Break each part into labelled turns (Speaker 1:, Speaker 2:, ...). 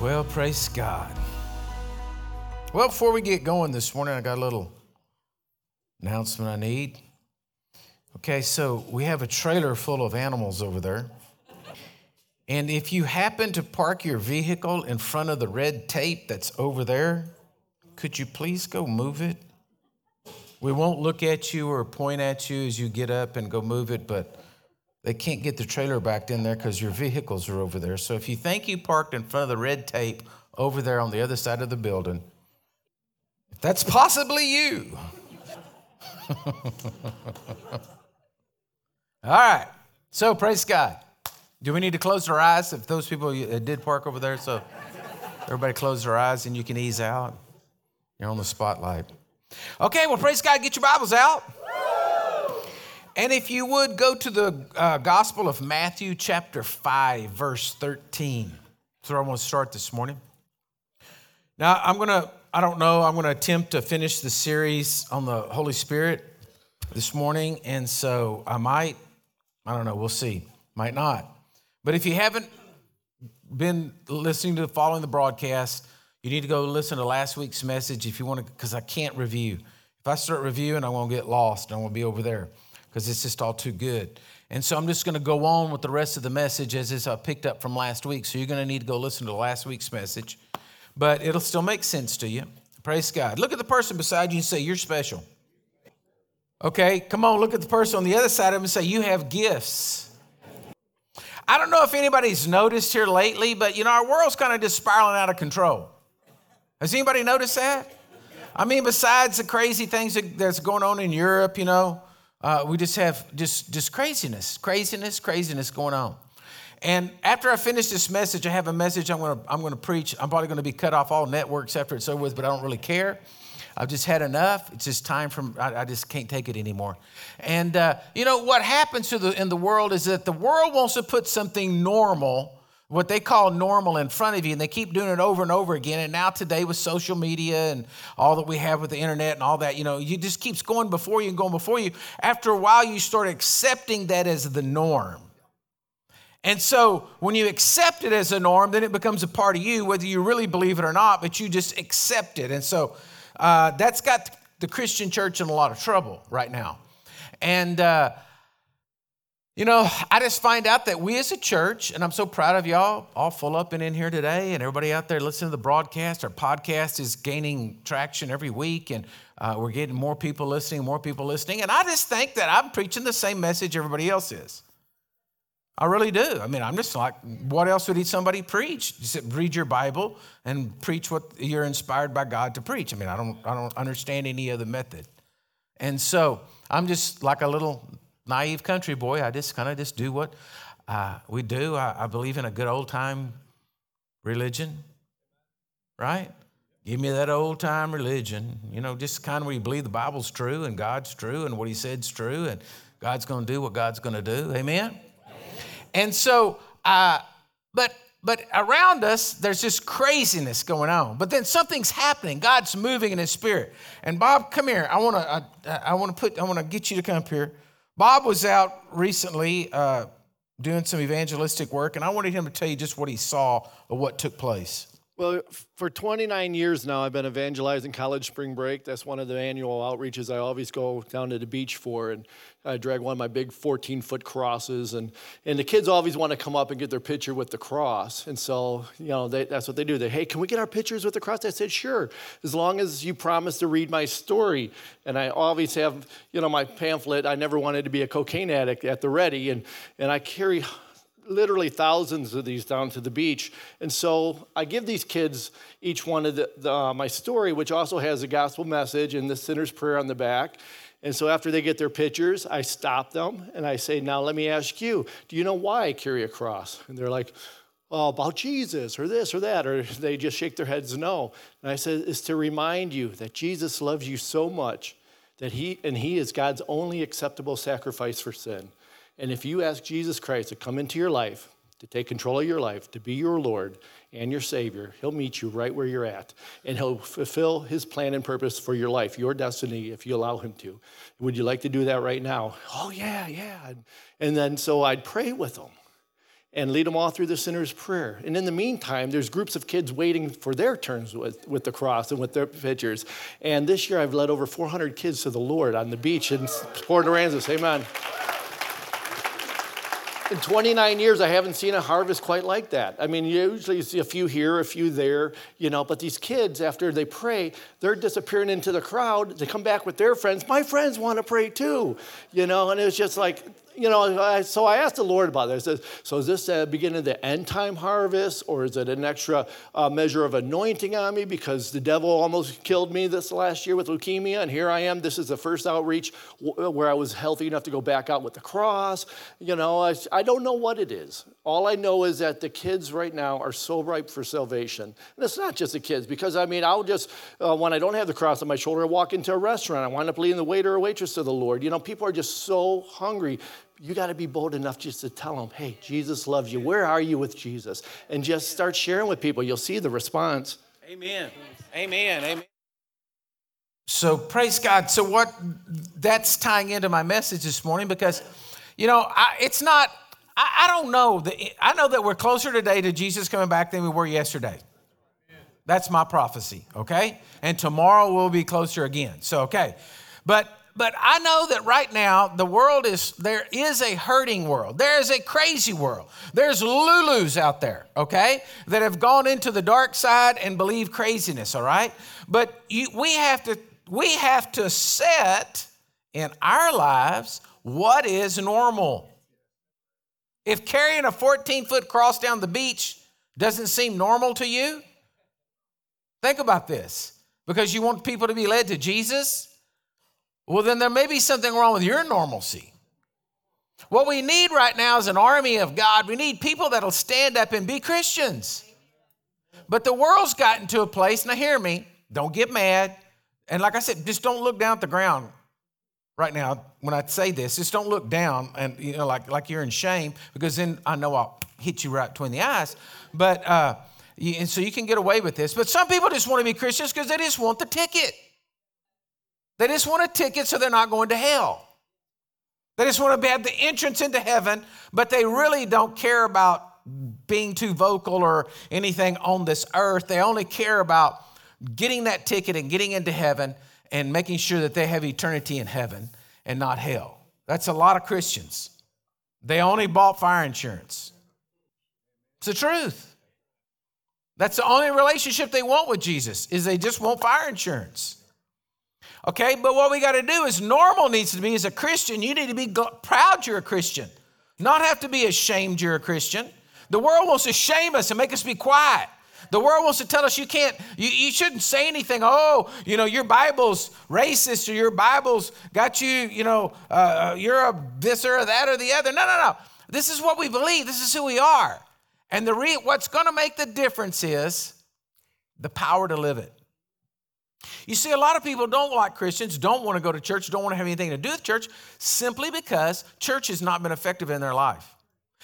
Speaker 1: Well, praise God. Well, before we get going this morning, I got a little announcement I need. Okay, so we have a trailer full of animals over there. And if you happen to park your vehicle in front of the red tape that's over there, could you please go move it? We won't look at you or point at you as you get up and go move it, but they can't get the trailer backed in there because your vehicles are over there. So if you think you parked in front of the red tape over there on the other side of the building, that's possibly you. All right. So praise God. Do we need to close our eyes if those people uh, did park over there? So everybody close their eyes and you can ease out. You're on the spotlight. Okay, well, praise God. Get your Bibles out. And if you would go to the uh, Gospel of Matthew, chapter 5, verse 13. That's where I want to start this morning. Now, I'm going to, I don't know, I'm going to attempt to finish the series on the Holy Spirit this morning. And so I might, I don't know, we'll see. Might not. But if you haven't been listening to following the broadcast, you need to go listen to last week's message if you want to, because I can't review. If I start reviewing, I'm going to get lost. I'm going to be over there because it's just all too good. And so I'm just going to go on with the rest of the message as I picked up from last week. So you're going to need to go listen to last week's message, but it'll still make sense to you. Praise God. Look at the person beside you and say, You're special. Okay, come on, look at the person on the other side of him and say, You have gifts. I don't know if anybody's noticed here lately, but you know, our world's kind of just spiraling out of control. Has anybody noticed that? I mean, besides the crazy things that's going on in Europe, you know, uh, we just have just, just craziness, craziness, craziness going on. And after I finish this message, I have a message I'm to I'm to preach. I'm probably to be cut off all networks after it's over with, but I don't really care. I've just had enough. It's just time from. I, I just can't take it anymore. And uh, you know what happens to the in the world is that the world wants to put something normal what they call normal in front of you, and they keep doing it over and over again. And now today with social media and all that we have with the internet and all that, you know, you just keeps going before you and going before you. After a while, you start accepting that as the norm. And so when you accept it as a norm, then it becomes a part of you, whether you really believe it or not, but you just accept it. And so uh, that's got the Christian church in a lot of trouble right now. And uh, you know, I just find out that we as a church, and I'm so proud of y'all, all full up and in here today, and everybody out there listening to the broadcast. Our podcast is gaining traction every week, and uh, we're getting more people listening, more people listening. And I just think that I'm preaching the same message everybody else is. I really do. I mean, I'm just like, what else would somebody preach? Just read your Bible and preach what you're inspired by God to preach. I mean, I don't, I don't understand any other method. And so I'm just like a little naive country boy. I just kind of just do what uh, we do. I, I believe in a good old time religion, right? Give me that old time religion. You know, just kind of where you believe the Bible's true and God's true and what He said's true and God's going to do what God's going to do. Amen? And so, uh, but but around us there's this craziness going on but then something's happening god's moving in his spirit and bob come here i want to I, I want to put i want to get you to come up here Bob was out recently uh, doing some evangelistic work, and I wanted him to tell you just what he saw or what took place.
Speaker 2: Well, for 29 years now, I've been evangelizing college spring break. That's one of the annual outreaches I always go down to the beach for. And I drag one of my big 14 foot crosses. And, and the kids always want to come up and get their picture with the cross. And so, you know, they, that's what they do. They, hey, can we get our pictures with the cross? I said, sure, as long as you promise to read my story. And I always have, you know, my pamphlet. I never wanted to be a cocaine addict at the ready. And, and I carry literally thousands of these down to the beach. And so I give these kids each one of the, the, uh, my story, which also has a gospel message and the sinner's prayer on the back. And so after they get their pictures, I stop them and I say, Now let me ask you, do you know why I carry a cross? And they're like, well, about Jesus or this or that, or they just shake their heads no. And I said, It's to remind you that Jesus loves you so much that he, and he is God's only acceptable sacrifice for sin. And if you ask Jesus Christ to come into your life, to take control of your life, to be your Lord and your Savior, He'll meet you right where you're at. And He'll fulfill His plan and purpose for your life, your destiny, if you allow Him to. Would you like to do that right now? Oh, yeah, yeah. And then so I'd pray with them. and lead them all through the sinner's prayer. And in the meantime, there's groups of kids waiting for their turns with, with the cross and with their pictures. And this year, I've led over 400 kids to the Lord on the beach in Port Aransas. Amen in 29 years, I haven't seen a harvest quite like that. I mean, usually you see a few here, a few there, you know, but these kids, after they pray, they're disappearing into the crowd. They come back with their friends. My friends want to pray too, you know, and it's just like, you know, I, so I asked the Lord about this. I said, so is this the beginning of the end time harvest, or is it an extra uh, measure of anointing on me because the devil almost killed me this last year with leukemia, and here I am. This is the first outreach where I was healthy enough to go back out with the cross. You know, I, I don't know what it is. All I know is that the kids right now are so ripe for salvation. And it's not just the kids, because I mean, I'll just, uh, when I don't have the cross on my shoulder, I walk into a restaurant, I wind up leading the waiter or waitress to the Lord. You know, people are just so hungry you got to be bold enough just to tell them, hey, Jesus loves you. Where are you with Jesus? And just start sharing with people. You'll see the response.
Speaker 1: Amen. Amen. Amen. So praise God. So what that's tying into my message this morning because, you know, I, it's not. I, I don't know that. I know that we're closer today to Jesus coming back than we were yesterday. That's my prophecy. Okay, and tomorrow we'll be closer again. So okay, but but I know that right now the world is, there is a hurting world. There is a crazy world. There's Lulus out there, okay, that have gone into the dark side and believe craziness, all right? But you, we, have to, we have to set in our lives what is normal. If carrying a 14 foot cross down the beach doesn't seem normal to you, think about this. Because you want people to be led to Jesus, well, then there may be something wrong with your normalcy. What we need right now is an army of God. We need people that'll stand up and be Christians. But the world's gotten to a place, now hear me, don't get mad. And like I said, just don't look down at the ground right now when I say this. Just don't look down and you know like, like you're in shame because then I know I'll hit you right between the eyes. But uh, and so you can get away with this. But some people just want to be Christians because they just want the ticket. They just want a ticket so they're not going to hell. They just want to have the entrance into heaven, but they really don't care about being too vocal or anything on this earth. They only care about getting that ticket and getting into heaven and making sure that they have eternity in heaven and not hell. That's a lot of Christians. They only bought fire insurance. It's the truth. That's the only relationship they want with Jesus is they just want fire insurance. Okay, but what we got to do is normal needs to be as a Christian, you need to be proud you're a Christian, not have to be ashamed you're a Christian. The world wants to shame us and make us be quiet. The world wants to tell us you can't, you, you shouldn't say anything. Oh, you know, your Bible's racist or your Bible's got you, you know, uh, uh you're a this or that or the other. No, no, no. This is what we believe. This is who we are. And the re- what's going to make the difference is the power to live it. You see, a lot of people don't like Christians, don't want to go to church, don't want to have anything to do with church, simply because church has not been effective in their life.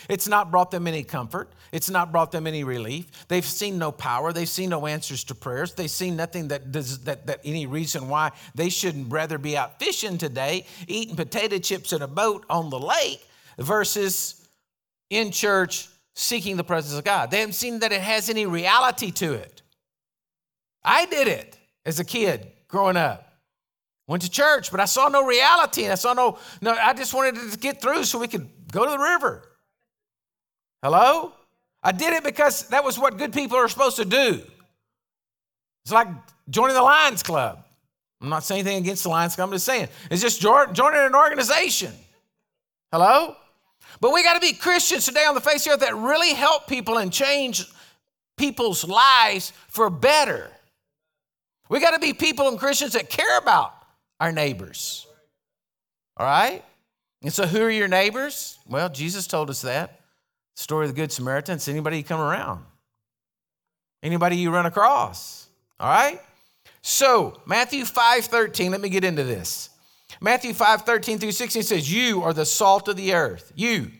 Speaker 1: It's not brought them any comfort. It's not brought them any relief. They've seen no power. They've seen no answers to prayers. They've seen nothing that does that, that any reason why they shouldn't rather be out fishing today, eating potato chips in a boat on the lake, versus in church seeking the presence of God. They haven't seen that it has any reality to it. I did it as a kid growing up. Went to church, but I saw no reality and I saw no, no, I just wanted to get through so we could go to the river. Hello? I did it because that was what good people are supposed to do. It's like joining the Lions Club. I'm not saying anything against the Lions Club, I'm just saying it's just joining an organization. Hello? But we got to be Christians today on the face of the earth that really help people and change people's lives for better. We got to be people and Christians that care about our neighbors. All right? And so, who are your neighbors? Well, Jesus told us that. Story of the Good Samaritan. It's anybody you come around, anybody you run across. All right? So, Matthew 5 13, let me get into this. Matthew 5 13 through 16 says, You are the salt of the earth. You.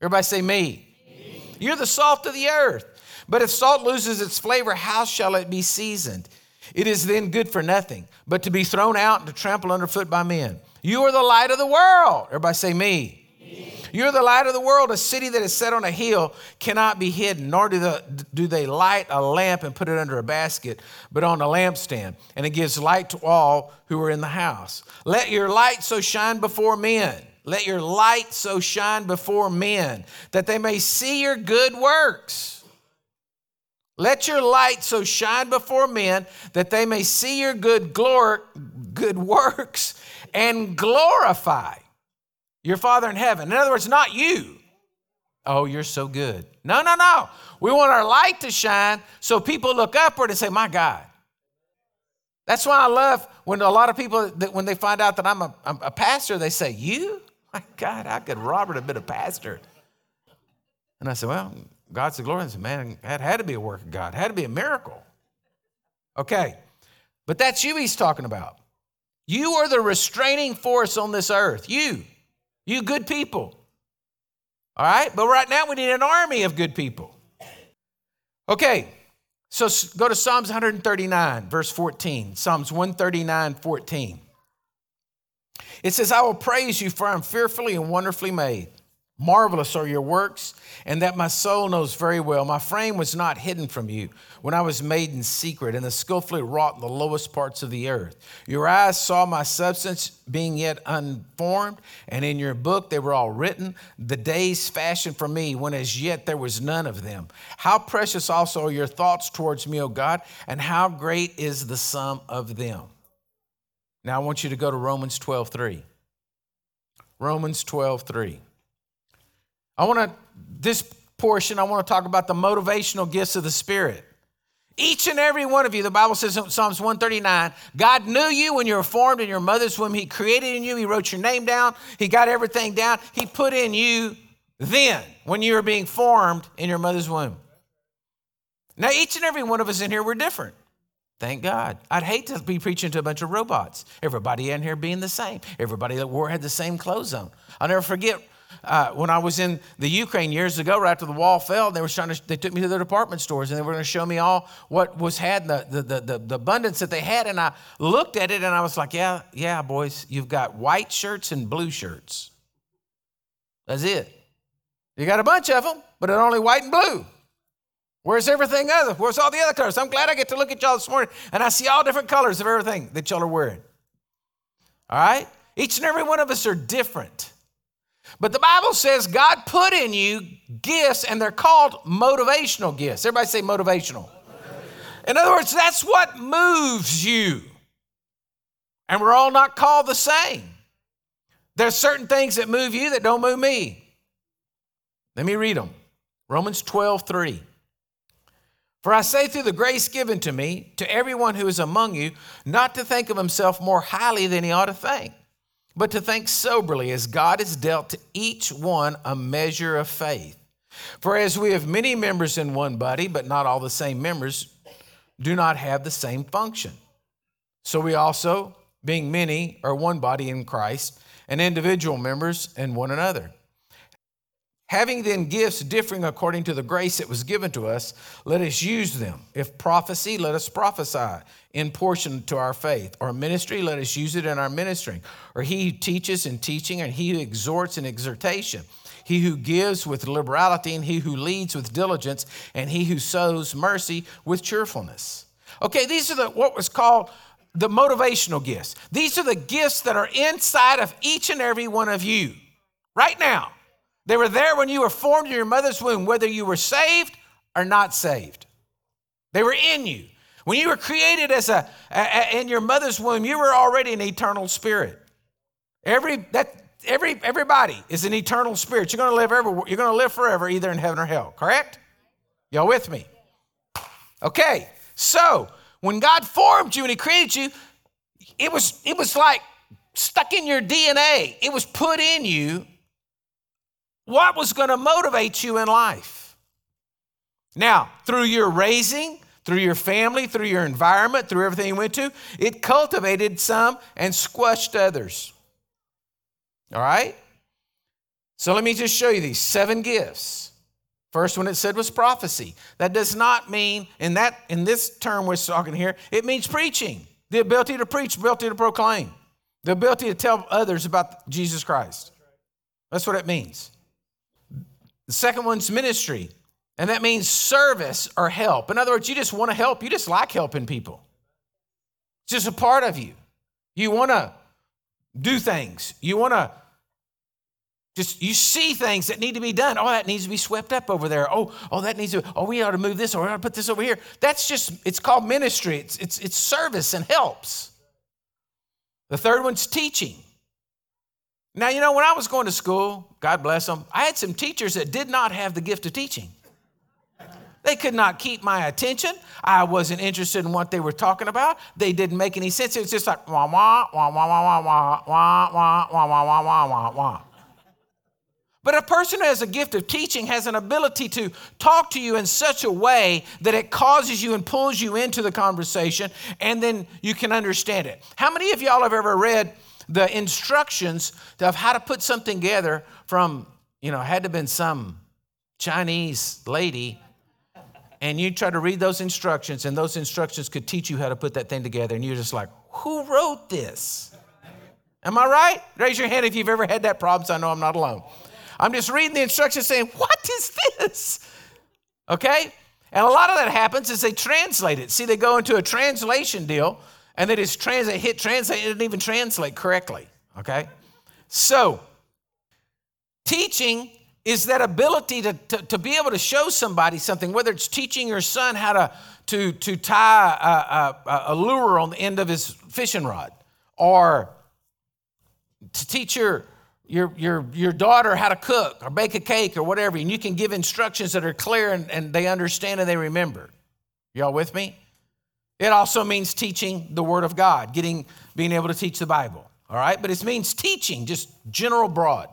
Speaker 1: Everybody say, Me. me. You're the salt of the earth. But if salt loses its flavor, how shall it be seasoned? It is then good for nothing, but to be thrown out and to trample underfoot by men. You are the light of the world. Everybody say, Me. me. You're the light of the world. A city that is set on a hill cannot be hidden, nor do, the, do they light a lamp and put it under a basket, but on a lampstand, and it gives light to all who are in the house. Let your light so shine before men. Let your light so shine before men that they may see your good works. Let your light so shine before men that they may see your good glory, good works and glorify your Father in heaven. In other words, not you. Oh, you're so good. No, no, no. We want our light to shine so people look upward and say, My God. That's why I love when a lot of people, that when they find out that I'm a, I'm a pastor, they say, You? My God, how could Robert have been a pastor? And I said, Well, God's the glory. I said, Man, that had to be a work of God, it had to be a miracle. Okay, but that's you he's talking about. You are the restraining force on this earth. You. You good people. All right? But right now we need an army of good people. Okay, so go to Psalms 139, verse 14. Psalms 139, 14. It says, I will praise you, for I'm fearfully and wonderfully made. Marvelous are your works, and that my soul knows very well. My frame was not hidden from you when I was made in secret and the skillfully wrought in the lowest parts of the earth. Your eyes saw my substance being yet unformed, and in your book they were all written, the days fashioned for me, when as yet there was none of them. How precious also are your thoughts towards me, O God, and how great is the sum of them. Now I want you to go to Romans 12 3. Romans 12 3. I want to, this portion, I want to talk about the motivational gifts of the Spirit. Each and every one of you, the Bible says in Psalms 139, God knew you when you were formed in your mother's womb. He created in you, He wrote your name down, He got everything down. He put in you then when you were being formed in your mother's womb. Now, each and every one of us in here, we're different. Thank God. I'd hate to be preaching to a bunch of robots. Everybody in here being the same. Everybody that wore had the same clothes on. I'll never forget uh, when I was in the Ukraine years ago, right after the wall fell, they were trying to, they took me to the department stores and they were going to show me all what was had, the, the, the, the, abundance that they had. And I looked at it and I was like, yeah, yeah, boys, you've got white shirts and blue shirts. That's it. You got a bunch of them, but they're only white and blue. Where's everything other? Where's all the other colors? I'm glad I get to look at y'all this morning and I see all different colors of everything that y'all are wearing. All right? Each and every one of us are different. But the Bible says God put in you gifts, and they're called motivational gifts. Everybody say motivational. In other words, that's what moves you. And we're all not called the same. There's certain things that move you that don't move me. Let me read them. Romans 12, 3. For I say through the grace given to me, to everyone who is among you, not to think of himself more highly than he ought to think but to think soberly as God has dealt to each one a measure of faith. For as we have many members in one body, but not all the same members, do not have the same function. So we also, being many, are one body in Christ, and individual members in one another. Having then gifts differing according to the grace that was given to us, let us use them. If prophecy, let us prophesy in portion to our faith. Or ministry, let us use it in our ministering. Or he who teaches in teaching, and he who exhorts in exhortation. He who gives with liberality, and he who leads with diligence, and he who sows mercy with cheerfulness. Okay, these are the what was called the motivational gifts. These are the gifts that are inside of each and every one of you right now. They were there when you were formed in your mother's womb, whether you were saved or not saved. They were in you. When you were created as a, a in your mother's womb, you were already an eternal spirit. Every that every everybody is an eternal spirit. You're going to live ever. You're going to live forever, either in heaven or hell. Correct? Y'all with me? Okay. So when God formed you and He created you, it was it was like stuck in your DNA. It was put in you what was going to motivate you in life? Now, through your raising, through your family, through your environment, through everything you went to, it cultivated some and squashed others. All right? So let me just show you these seven gifts. First one it said was prophecy. That does not mean, in that in this term we're talking here, it means preaching. The ability to preach, the ability to proclaim, the ability to tell others about Jesus Christ. That's what it means. The second one's ministry, and that means service or help. In other words, you just want to help, you just like helping people. It's just a part of you. You want to do things, you want to just you see things that need to be done. Oh, that needs to be swept up over there. Oh, oh, that needs to. Oh, we ought to move this, or we ought to put this over here. That's just. It's called ministry. It's it's it's service and helps. The third one's teaching. Now you know when I was going to school, God bless them, I had some teachers that did not have the gift of teaching. They could not keep my attention. I wasn't interested in what they were talking about. They didn't make any sense. It was just like wah wah wah wah wah wah wah wah wah wah wah wah wah wah. But a person who has a gift of teaching has an ability to talk to you in such a way that it causes you and pulls you into the conversation, and then you can understand it. How many of y'all have ever read the instructions of how to put something together from, you know, had to have been some Chinese lady, and you try to read those instructions, and those instructions could teach you how to put that thing together, and you're just like, who wrote this? Am I right? Raise your hand if you've ever had that problem so I know I'm not alone. I'm just reading the instructions saying, What is this? Okay? And a lot of that happens is they translate it. See, they go into a translation deal and they just translate, hit translate, and it didn't even translate correctly. Okay? So, teaching is that ability to, to, to, be able to show somebody something, whether it's teaching your son how to, to, to tie a, a, a lure on the end of his fishing rod, or to teach your, your, your, your daughter how to cook or bake a cake or whatever, and you can give instructions that are clear and, and they understand and they remember. Y'all with me? It also means teaching the Word of God, getting, being able to teach the Bible. All right? But it means teaching, just general broad.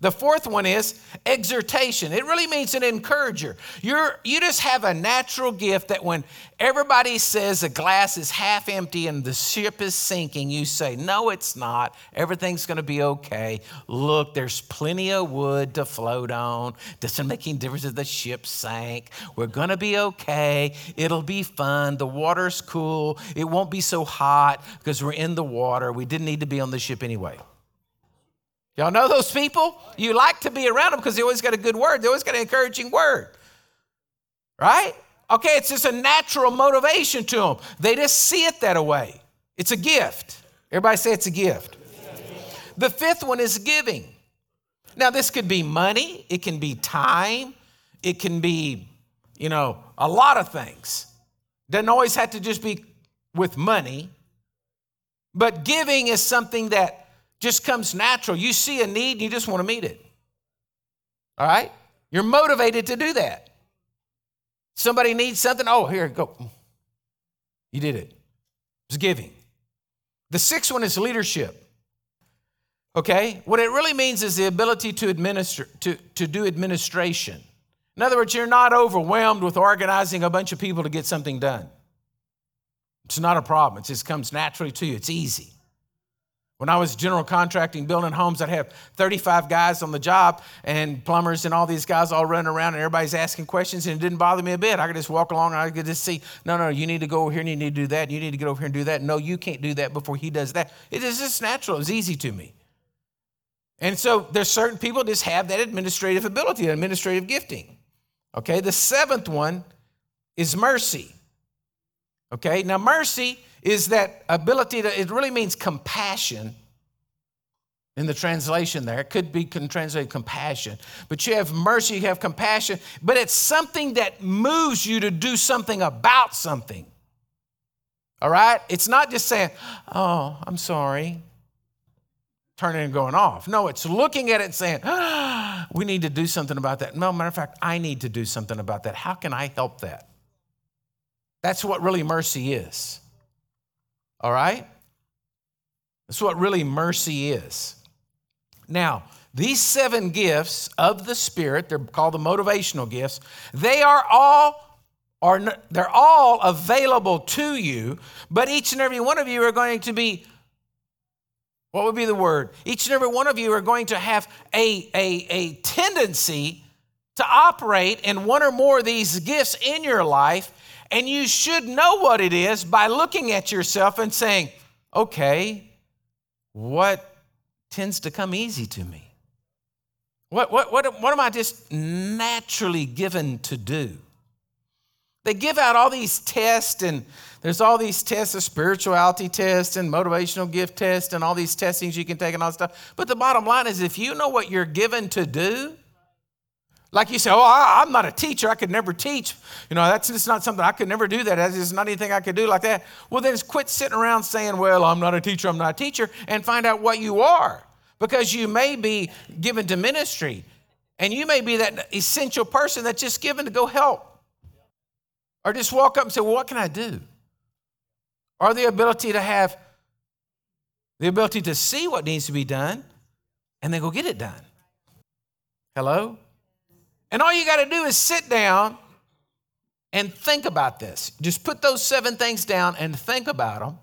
Speaker 1: The fourth one is exhortation. It really means an encourager. You're, you just have a natural gift that when everybody says the glass is half empty and the ship is sinking, you say, No, it's not. Everything's going to be okay. Look, there's plenty of wood to float on. Doesn't make any difference if the ship sank. We're going to be okay. It'll be fun. The water's cool. It won't be so hot because we're in the water. We didn't need to be on the ship anyway. Y'all know those people? You like to be around them because they always got a good word, they always got an encouraging word. Right? Okay, it's just a natural motivation to them. They just see it that way. It's a gift. Everybody say it's a gift. The fifth one is giving. Now, this could be money, it can be time, it can be, you know, a lot of things. Doesn't always have to just be with money. But giving is something that just comes natural. You see a need and you just want to meet it. All right? You're motivated to do that. Somebody needs something. Oh, here, go. You did it. It's giving. The sixth one is leadership. Okay? What it really means is the ability to administer, to, to do administration. In other words, you're not overwhelmed with organizing a bunch of people to get something done. It's not a problem. It just comes naturally to you. It's easy. When I was general contracting, building homes, I'd have 35 guys on the job and plumbers and all these guys all running around and everybody's asking questions and it didn't bother me a bit. I could just walk along and I could just see, no, no, you need to go over here and you need to do that. You need to get over here and do that. No, you can't do that before he does that. It is just natural. It's easy to me. And so there's certain people just have that administrative ability, that administrative gifting. Okay, the seventh one is mercy. Okay, now mercy is that ability to, it really means compassion in the translation there. It could be translated compassion. But you have mercy, you have compassion, but it's something that moves you to do something about something. All right? It's not just saying, oh, I'm sorry, turning and going off. No, it's looking at it and saying, ah, we need to do something about that. No, matter of fact, I need to do something about that. How can I help that? That's what really mercy is. All right? That's what really mercy is. Now, these seven gifts of the Spirit, they're called the motivational gifts, they are all are they're all available to you, but each and every one of you are going to be what would be the word? Each and every one of you are going to have a, a, a tendency to operate in one or more of these gifts in your life and you should know what it is by looking at yourself and saying, okay, what tends to come easy to me? What, what, what, what am I just naturally given to do? They give out all these tests, and there's all these tests, a spirituality test and motivational gift test, and all these testings you can take and all that stuff. But the bottom line is if you know what you're given to do, like you say, oh, I, am not a teacher. I could never teach. You know, that's just not something I could never do that. That's not anything I could do like that. Well, then just quit sitting around saying, well, I'm not a teacher, I'm not a teacher, and find out what you are. Because you may be given to ministry, and you may be that essential person that's just given to go help. Or just walk up and say, well, what can I do? Or the ability to have the ability to see what needs to be done and then go get it done. Hello? And all you got to do is sit down and think about this. Just put those seven things down and think about them,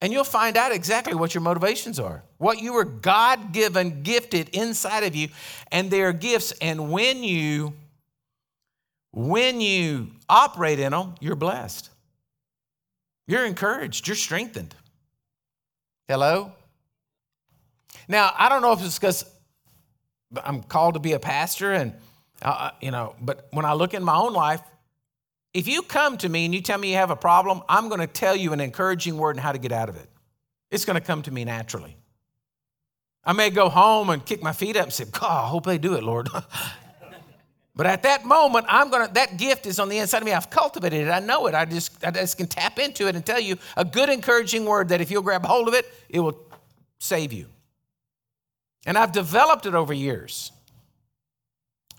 Speaker 1: and you'll find out exactly what your motivations are. What you were God given, gifted inside of you, and they are gifts. And when you when you operate in them, you're blessed. You're encouraged, you're strengthened. Hello? Now, I don't know if it's because I'm called to be a pastor and uh, you know, but when I look in my own life, if you come to me and you tell me you have a problem, I'm going to tell you an encouraging word and how to get out of it. It's going to come to me naturally. I may go home and kick my feet up and say, God, I hope they do it, Lord. but at that moment, I'm gonna that gift is on the inside of me. I've cultivated it. I know it. I just I just can tap into it and tell you a good encouraging word that if you'll grab hold of it, it will save you. And I've developed it over years.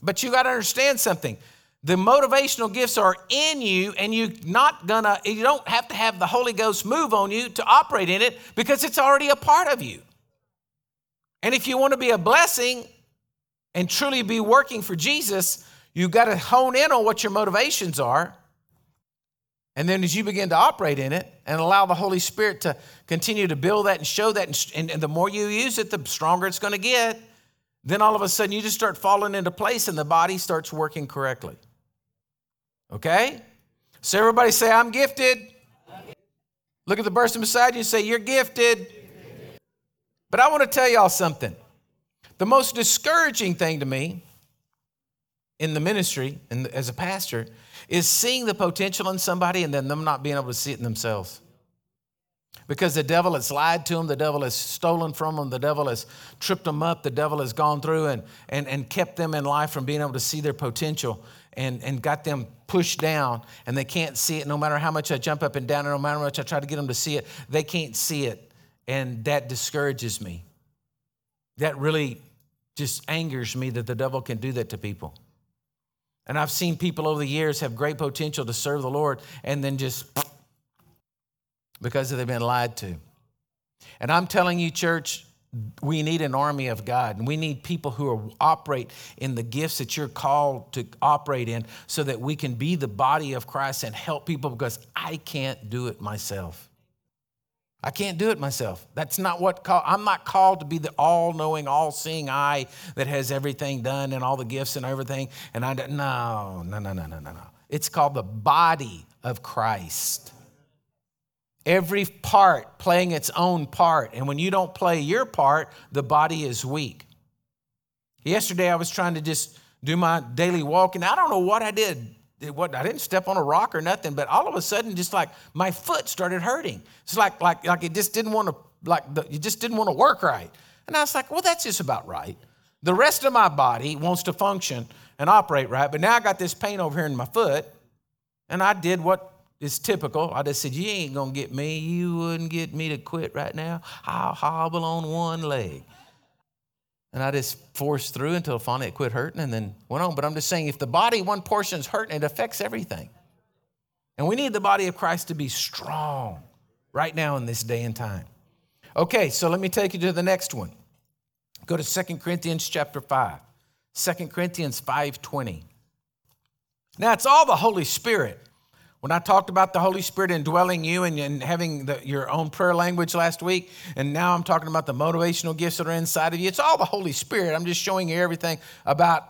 Speaker 1: But you got to understand something. The motivational gifts are in you, and you're not gonna, you don't have to have the Holy Ghost move on you to operate in it because it's already a part of you. And if you want to be a blessing and truly be working for Jesus, you've got to hone in on what your motivations are. And then as you begin to operate in it and allow the Holy Spirit to continue to build that and show that, and, and the more you use it, the stronger it's going to get. Then all of a sudden you just start falling into place and the body starts working correctly. Okay? So everybody say, I'm gifted. Look at the person beside you and say, You're gifted. But I want to tell y'all something. The most discouraging thing to me in the ministry and as a pastor is seeing the potential in somebody and then them not being able to see it in themselves. Because the devil has lied to them, the devil has stolen from them, the devil has tripped them up, the devil has gone through and, and, and kept them in life from being able to see their potential and, and got them pushed down and they can't see it no matter how much I jump up and down and no matter how much I try to get them to see it, they can't see it. And that discourages me. That really just angers me that the devil can do that to people. And I've seen people over the years have great potential to serve the Lord and then just because they've been lied to. And I'm telling you, church, we need an army of God, and we need people who are, operate in the gifts that you're called to operate in so that we can be the body of Christ and help people because I can't do it myself. I can't do it myself. That's not what call, I'm not called to be the all-knowing, all-seeing eye that has everything done and all the gifts and everything. And I no, no, no, no, no, no, no. It's called the body of Christ every part playing its own part. And when you don't play your part, the body is weak. Yesterday, I was trying to just do my daily walk, and I don't know what I did. What I didn't step on a rock or nothing, but all of a sudden, just like my foot started hurting. It's like like like it just didn't want to like the, it just didn't want to work right. And I was like, well, that's just about right. The rest of my body wants to function and operate right, but now I got this pain over here in my foot, and I did what it's typical. I just said, You ain't going to get me. You wouldn't get me to quit right now. I'll hobble on one leg. And I just forced through until finally it quit hurting and then went on. But I'm just saying, if the body, one portion is hurting, it affects everything. And we need the body of Christ to be strong right now in this day and time. Okay, so let me take you to the next one. Go to Second Corinthians chapter 5. 2 Corinthians 5:20. Now it's all the Holy Spirit when I talked about the Holy Spirit indwelling you and, and having the, your own prayer language last week, and now I'm talking about the motivational gifts that are inside of you, it's all the Holy Spirit. I'm just showing you everything about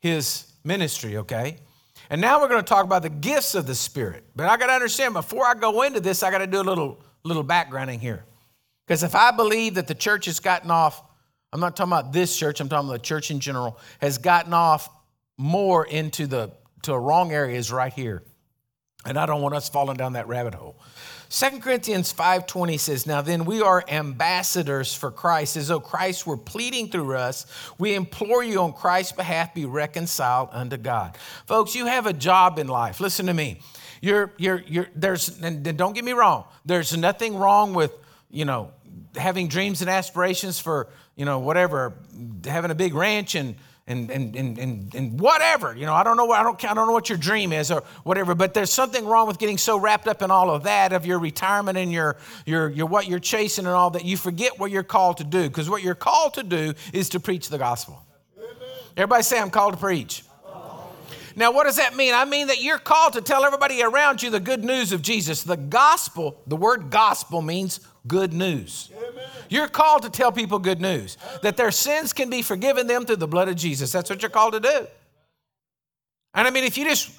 Speaker 1: His ministry, okay? And now we're going to talk about the gifts of the Spirit. But I got to understand, before I go into this, I got to do a little, little backgrounding here. Because if I believe that the church has gotten off I'm not talking about this church, I'm talking about the church in general, has gotten off more into the to a wrong area is right here. And I don't want us falling down that rabbit hole. 2 Corinthians 5:20 says, "Now then we are ambassadors for Christ, as though Christ were pleading through us. We implore you on Christ's behalf be reconciled unto God." Folks, you have a job in life. Listen to me. You're you're you're there's and don't get me wrong. There's nothing wrong with, you know, having dreams and aspirations for, you know, whatever, having a big ranch and and, and, and, and, and whatever. You know, I don't know what I don't, I don't know what your dream is or whatever, but there's something wrong with getting so wrapped up in all of that of your retirement and your, your, your what you're chasing and all that you forget what you're called to do. Because what you're called to do is to preach the gospel. Everybody say, I'm called to preach. Now, what does that mean? I mean that you're called to tell everybody around you the good news of Jesus. The gospel, the word gospel means good news. You're called to tell people good news that their sins can be forgiven them through the blood of Jesus. That's what you're called to do. And I mean, if you just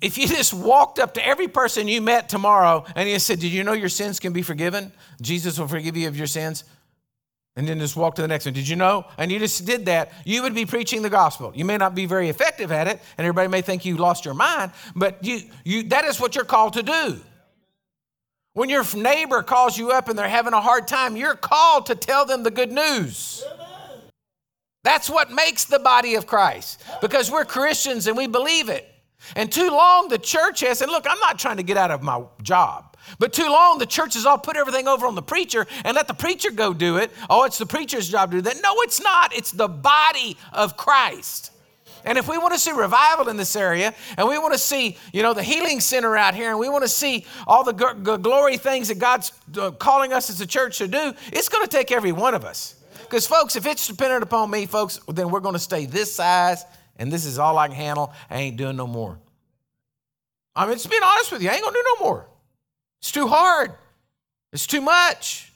Speaker 1: if you just walked up to every person you met tomorrow and you said, Did you know your sins can be forgiven? Jesus will forgive you of your sins. And then just walk to the next one. Did you know? And you just did that. You would be preaching the gospel. You may not be very effective at it, and everybody may think you lost your mind, but you, you, that is what you're called to do. When your neighbor calls you up and they're having a hard time, you're called to tell them the good news. That's what makes the body of Christ because we're Christians and we believe it. And too long the church has, and look, I'm not trying to get out of my job, but too long the church has all put everything over on the preacher and let the preacher go do it. Oh, it's the preacher's job to do that. No, it's not. It's the body of Christ. And if we want to see revival in this area, and we want to see, you know, the healing center out here, and we want to see all the g- glory things that God's uh, calling us as a church to do, it's going to take every one of us. Because, folks, if it's dependent upon me, folks, then we're going to stay this size, and this is all I can handle. I ain't doing no more. I mean, just being honest with you, I ain't going to do no more. It's too hard. It's too much.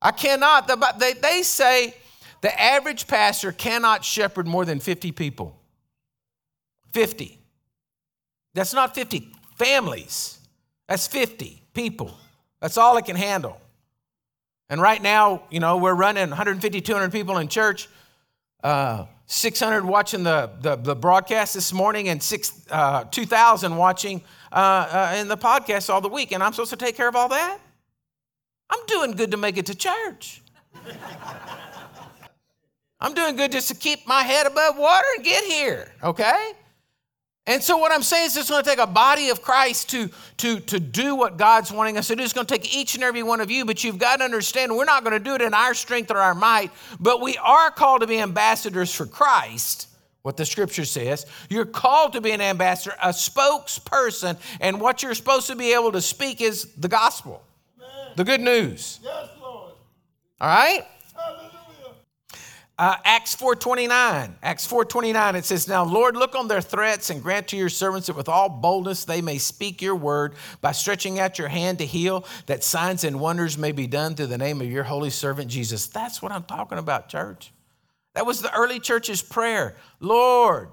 Speaker 1: I cannot. They, they say the average pastor cannot shepherd more than 50 people. 50. That's not 50 families, that's 50 people. That's all it can handle. And right now, you know, we're running 150, 200 people in church, uh, 600 watching the, the, the, broadcast this morning, and six, uh, 2,000 watching uh, uh, in the podcast all the week. And I'm supposed to take care of all that? I'm doing good to make it to church. I'm doing good just to keep my head above water and get here, okay? And so what I'm saying is it's going to take a body of Christ to, to, to do what God's wanting us to do. It's going to take each and every one of you, but you've got to understand we're not going to do it in our strength or our might, but we are called to be ambassadors for Christ, what the scripture says. You're called to be an ambassador, a spokesperson, and what you're supposed to be able to speak is the gospel, Amen. the good news. Yes, Lord. All right? Uh, Acts 4.29, Acts 4.29, it says, Now, Lord, look on their threats and grant to your servants that with all boldness they may speak your word by stretching out your hand to heal, that signs and wonders may be done through the name of your holy servant Jesus. That's what I'm talking about, church. That was the early church's prayer. Lord,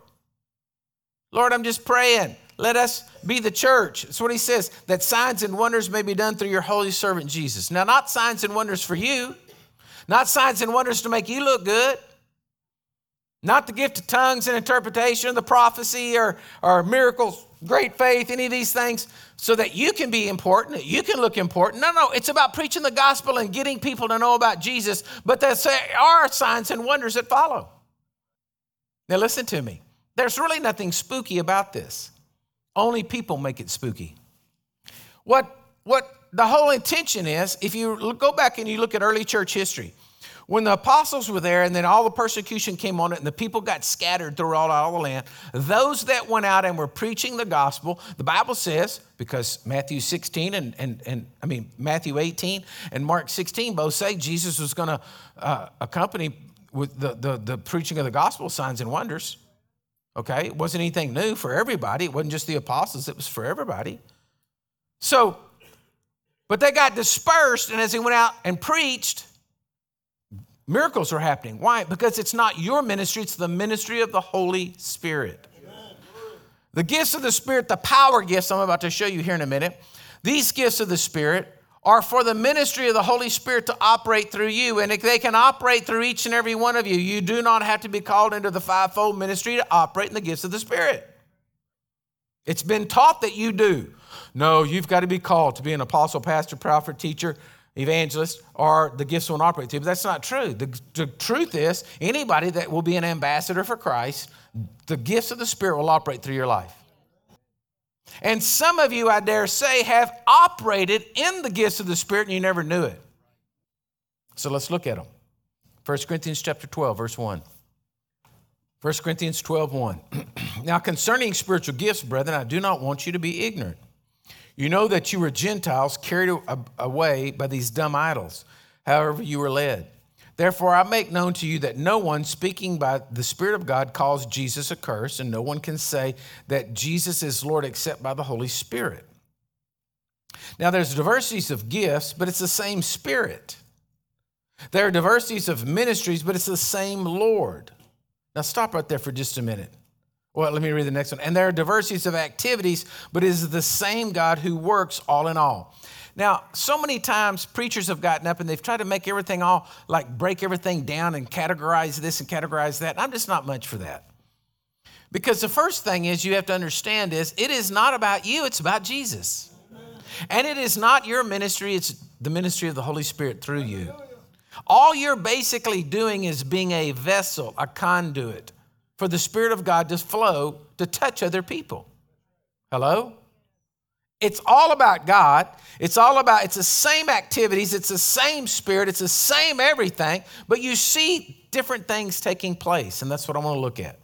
Speaker 1: Lord, I'm just praying. Let us be the church. That's what he says, that signs and wonders may be done through your holy servant Jesus. Now, not signs and wonders for you not signs and wonders to make you look good. Not the gift of tongues and interpretation, of the prophecy or, or miracles, great faith, any of these things, so that you can be important, you can look important. No, no, it's about preaching the gospel and getting people to know about Jesus, but there are signs and wonders that follow. Now, listen to me. There's really nothing spooky about this. Only people make it spooky. What, what the whole intention is if you go back and you look at early church history, when the apostles were there and then all the persecution came on it and the people got scattered throughout all the land, those that went out and were preaching the gospel, the Bible says, because Matthew 16 and, and, and I mean, Matthew 18 and Mark 16 both say Jesus was going to uh, accompany with the, the, the preaching of the gospel signs and wonders. Okay? It wasn't anything new for everybody. It wasn't just the apostles, it was for everybody. So, but they got dispersed, and as he went out and preached, miracles are happening. Why? Because it's not your ministry, it's the ministry of the Holy Spirit. The gifts of the Spirit, the power gifts I'm about to show you here in a minute, these gifts of the Spirit are for the ministry of the Holy Spirit to operate through you. And if they can operate through each and every one of you. You do not have to be called into the fivefold ministry to operate in the gifts of the Spirit. It's been taught that you do. No, you've got to be called to be an apostle, pastor, prophet, teacher, evangelist, or the gifts won't operate you. But that's not true. The, the truth is, anybody that will be an ambassador for Christ, the gifts of the Spirit will operate through your life. And some of you, I dare say, have operated in the gifts of the Spirit and you never knew it. So let's look at them. 1 Corinthians chapter 12, verse 1. 1 Corinthians 12, 1. now, concerning spiritual gifts, brethren, I do not want you to be ignorant. You know that you were Gentiles carried away by these dumb idols, however you were led. Therefore, I make known to you that no one speaking by the Spirit of God calls Jesus a curse, and no one can say that Jesus is Lord except by the Holy Spirit. Now, there's diversities of gifts, but it's the same Spirit. There are diversities of ministries, but it's the same Lord. Now, stop right there for just a minute. Well, let me read the next one. And there are diversities of activities, but it is the same God who works all in all. Now, so many times preachers have gotten up and they've tried to make everything all like break everything down and categorize this and categorize that. I'm just not much for that. Because the first thing is you have to understand is it is not about you, it's about Jesus. And it is not your ministry, it's the ministry of the Holy Spirit through you. All you're basically doing is being a vessel, a conduit for the Spirit of God to flow to touch other people. Hello? It's all about God. It's all about, it's the same activities, it's the same spirit, it's the same everything, but you see different things taking place, and that's what I want to look at.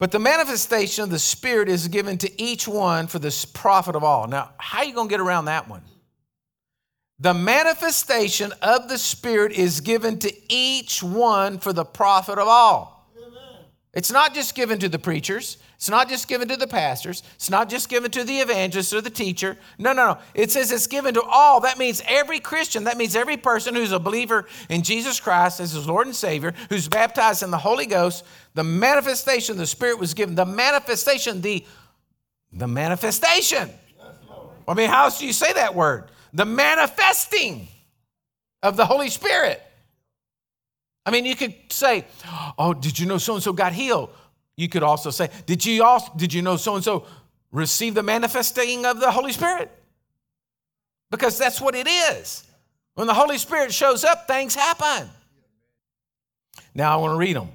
Speaker 1: But the manifestation of the Spirit is given to each one for the profit of all. Now, how are you going to get around that one? The manifestation of the Spirit is given to each one for the profit of all. Amen. It's not just given to the preachers, it's not just given to the pastors. It's not just given to the evangelist or the teacher. No, no, no. It says it's given to all. That means every Christian. That means every person who's a believer in Jesus Christ as his Lord and Savior, who's baptized in the Holy Ghost. The manifestation of the Spirit was given. The manifestation, the, the manifestation. I mean, how else do you say that word? The manifesting of the Holy Spirit. I mean, you could say, Oh, did you know so and so got healed? You could also say, Did you, also, did you know so and so receive the manifesting of the Holy Spirit? Because that's what it is. When the Holy Spirit shows up, things happen. Now I want to read them.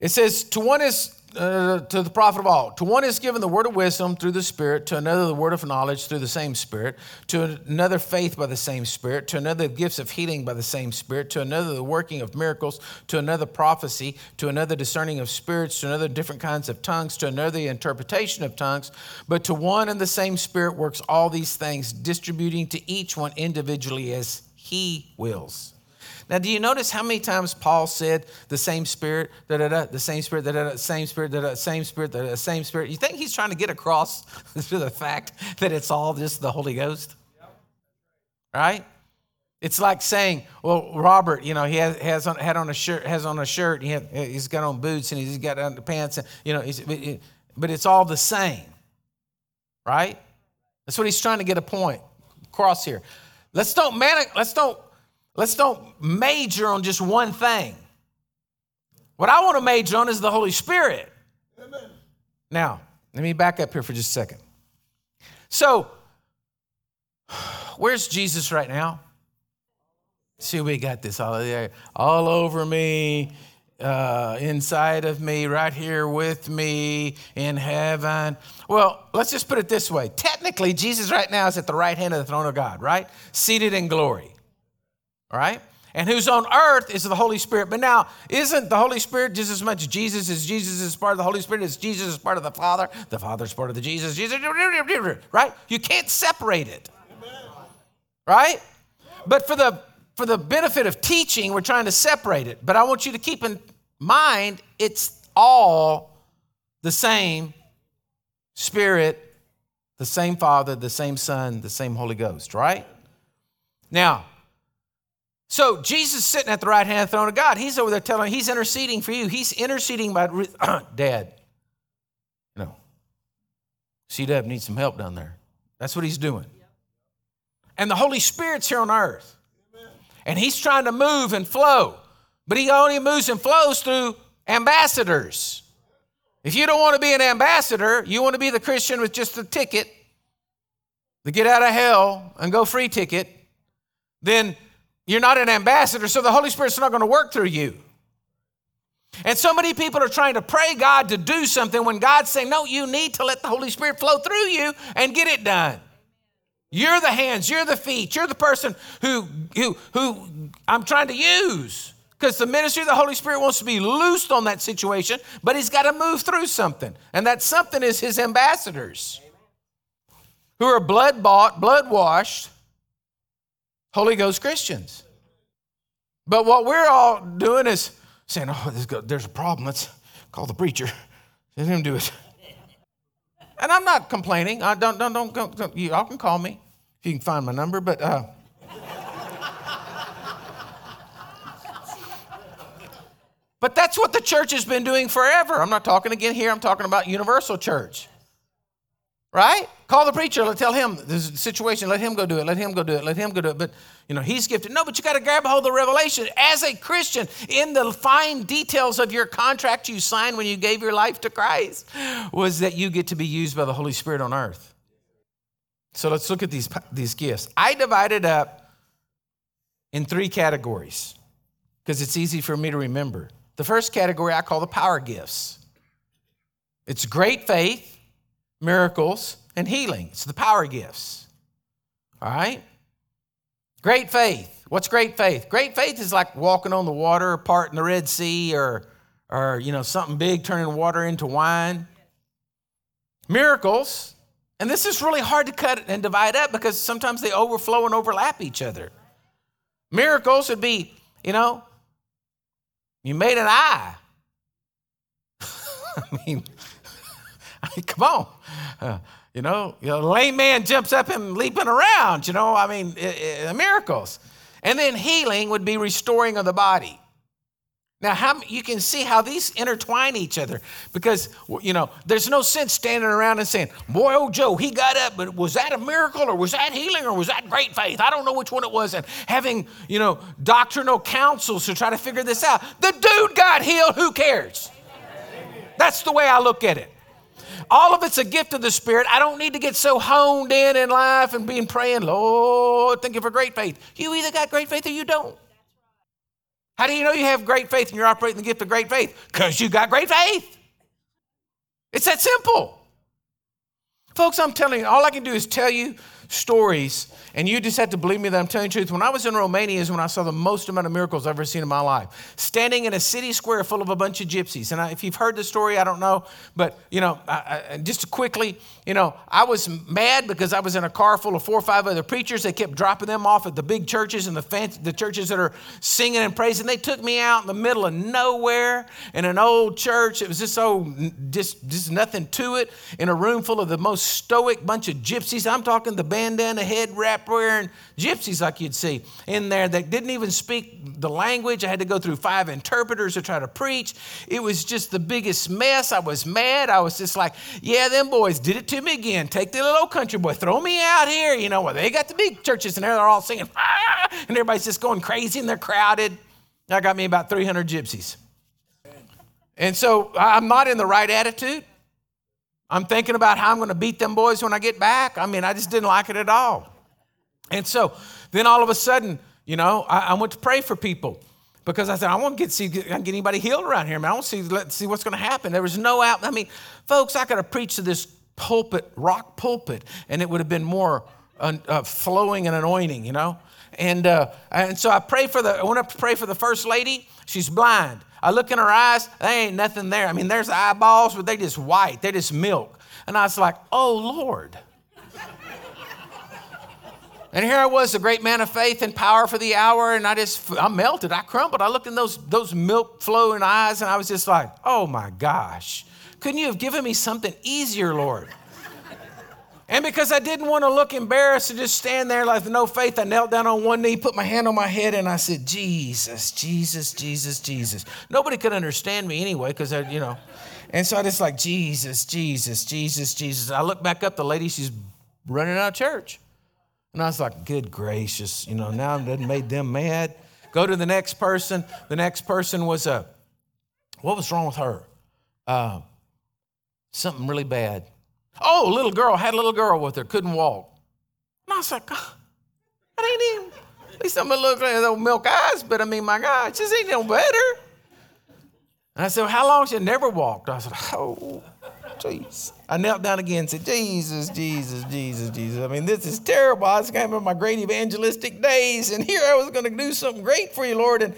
Speaker 1: It says, To one is uh, to the profit of all. To one is given the word of wisdom through the Spirit, to another the word of knowledge through the same Spirit, to another faith by the same Spirit, to another gifts of healing by the same Spirit, to another the working of miracles, to another prophecy, to another discerning of spirits, to another different kinds of tongues, to another the interpretation of tongues. But to one and the same Spirit works all these things, distributing to each one individually as he wills. Now, do you notice how many times Paul said the same spirit, da da da, the same spirit, da da da, same spirit, da da, same spirit, da da, same spirit? You think he's trying to get across to the fact that it's all just the Holy Ghost? Right? It's like saying, well, Robert, you know, he has, has on, had on a shirt, has on a shirt, he he's got on boots and he's got on the pants, and, you know, but it's all the same, right? That's what he's trying to get a point across here. Let's don't man, let's don't Let's don't major on just one thing. What I want to major on is the Holy Spirit. Amen. Now, let me back up here for just a second. So, where's Jesus right now? See, we got this all all over me, uh, inside of me, right here with me in heaven. Well, let's just put it this way. Technically, Jesus right now is at the right hand of the throne of God, right? Seated in glory. Right? And who's on earth is the Holy Spirit. But now, isn't the Holy Spirit just as much Jesus as Jesus is part of the Holy Spirit as Jesus is part of the Father? The Father's part of the Jesus. Jesus, right? You can't separate it. Right? But for the for the benefit of teaching, we're trying to separate it. But I want you to keep in mind it's all the same Spirit, the same Father, the same Son, the same Holy Ghost, right? Now, so Jesus sitting at the right hand of the throne of God. He's over there telling, he's interceding for you. He's interceding by dad. You know, C-Dub needs some help down there. That's what he's doing. And the Holy Spirit's here on earth. And he's trying to move and flow. But he only moves and flows through ambassadors. If you don't want to be an ambassador, you want to be the Christian with just a ticket, the get out of hell and go free ticket, then you're not an ambassador, so the Holy Spirit's not going to work through you. And so many people are trying to pray God to do something when God's saying, No, you need to let the Holy Spirit flow through you and get it done. You're the hands, you're the feet, you're the person who, who, who I'm trying to use. Because the ministry of the Holy Spirit wants to be loosed on that situation, but he's got to move through something. And that something is his ambassadors who are blood bought, blood washed, Holy Ghost Christians. But what we're all doing is saying, oh, there's a problem. Let's call the preacher. Let him do it. And I'm not complaining. I don't, don't, don't, don't, don't you all can call me if you can find my number, but uh, But that's what the church has been doing forever. I'm not talking again here, I'm talking about universal church. Right? Call the preacher, let tell him this situation, let him go do it, let him go do it, let him go do it. But you know, he's gifted. No, but you got to grab hold of the revelation. As a Christian, in the fine details of your contract you signed when you gave your life to Christ, was that you get to be used by the Holy Spirit on earth. So let's look at these, these gifts. I divided up in three categories because it's easy for me to remember. The first category I call the power gifts. It's great faith, miracles, and healing. It's the power gifts. All right? Great faith. What's great faith? Great faith is like walking on the water, parting the Red Sea, or, or you know, something big turning water into wine. Miracles, and this is really hard to cut and divide up because sometimes they overflow and overlap each other. Miracles would be, you know, you made an eye. I mean, I mean, come on. Uh, you know, you know, lame man jumps up and leaping around. You know, I mean, it, it, miracles. And then healing would be restoring of the body. Now, how, you can see how these intertwine each other because, you know, there's no sense standing around and saying, Boy, old Joe, he got up, but was that a miracle or was that healing or was that great faith? I don't know which one it was. And having, you know, doctrinal councils to try to figure this out. The dude got healed, who cares? That's the way I look at it. All of it's a gift of the Spirit. I don't need to get so honed in in life and being praying, Lord, thank you for great faith. You either got great faith or you don't. How do you know you have great faith and you're operating the gift of great faith? Because you got great faith. It's that simple. Folks, I'm telling you, all I can do is tell you stories, and you just have to believe me that I'm telling the truth. When I was in Romania is when I saw the most amount of miracles I've ever seen in my life. Standing in a city square full of a bunch of gypsies. And I, if you've heard the story, I don't know, but you know, I, I, just quickly, you know, I was mad because I was in a car full of four or five other preachers. They kept dropping them off at the big churches and the fancy, the churches that are singing and praising. They took me out in the middle of nowhere in an old church. It was just oh, so just just nothing to it. In a room full of the most stoic bunch of gypsies. I'm talking the bandana head wrap wearing gypsies like you'd see in there that didn't even speak the language. I had to go through five interpreters to try to preach. It was just the biggest mess. I was mad. I was just like, yeah, them boys did it to me again. Take the little country boy, throw me out here. You know, well, they got the big churches and there they're all singing, ah! and everybody's just going crazy and they're crowded. I got me about 300 gypsies. And so I'm not in the right attitude. I'm thinking about how I'm going to beat them boys when I get back. I mean, I just didn't like it at all. And so then all of a sudden, you know, I, I went to pray for people because I said, I want to get see get anybody healed around here, man. I want to see let's see what's going to happen. There was no out. I mean, folks, I could have preached to this pulpit, rock pulpit, and it would have been more uh, uh, flowing and anointing, you know. And uh, and so I pray for the. I went up to pray for the first lady. She's blind. I look in her eyes. There ain't nothing there. I mean, there's eyeballs, but they just white. They're just milk. And I was like, Oh Lord. And here I was, a great man of faith and power for the hour, and I just, I melted, I crumbled. I looked in those, those milk flowing eyes, and I was just like, oh my gosh, couldn't you have given me something easier, Lord? And because I didn't want to look embarrassed and just stand there like no faith, I knelt down on one knee, put my hand on my head, and I said, Jesus, Jesus, Jesus, Jesus. Nobody could understand me anyway, because I, you know. And so I just like, Jesus, Jesus, Jesus, Jesus. I look back up, the lady, she's running out of church. And I was like, good gracious, you know, now that made them mad. Go to the next person. The next person was a, what was wrong with her? Uh, something really bad. Oh, little girl, had a little girl with her, couldn't walk. And I was like, oh, that ain't even, at least I'm gonna look like those milk eyes, but I mean, my God, just ain't no better. And I said, well, how long? She never walked. I said, oh, jeez. I knelt down again and said, Jesus, Jesus, Jesus, Jesus. I mean, this is terrible. I was kind of my great evangelistic days, and here I was to do something great for you, Lord. And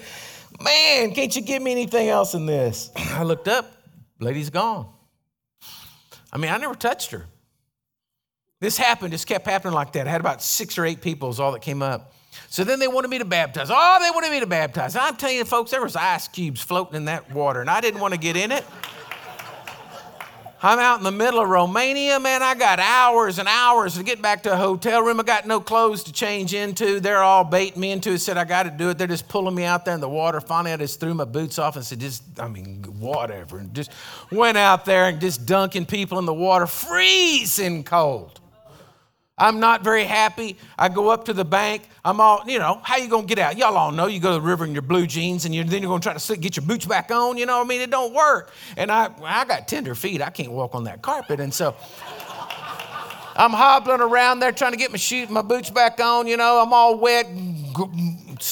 Speaker 1: man, can't you give me anything else than this? I looked up, lady's gone. I mean, I never touched her. This happened, just kept happening like that. I had about six or eight people, is all that came up. So then they wanted me to baptize. Oh, they wanted me to baptize. I'm telling you, folks, there was ice cubes floating in that water, and I didn't want to get in it. I'm out in the middle of Romania, man. I got hours and hours to get back to a hotel room. I got no clothes to change into. They're all baiting me into it, said I got to do it. They're just pulling me out there in the water. Finally, I just threw my boots off and said, just, I mean, whatever. And just went out there and just dunking people in the water, freezing cold. I'm not very happy. I go up to the bank. I'm all, you know, how you gonna get out? Y'all all know you go to the river in your blue jeans and you, then you're gonna try to sit, get your boots back on. You know, I mean, it don't work. And I, I got tender feet. I can't walk on that carpet. And so I'm hobbling around there trying to get my shoes, my boots back on. You know, I'm all wet,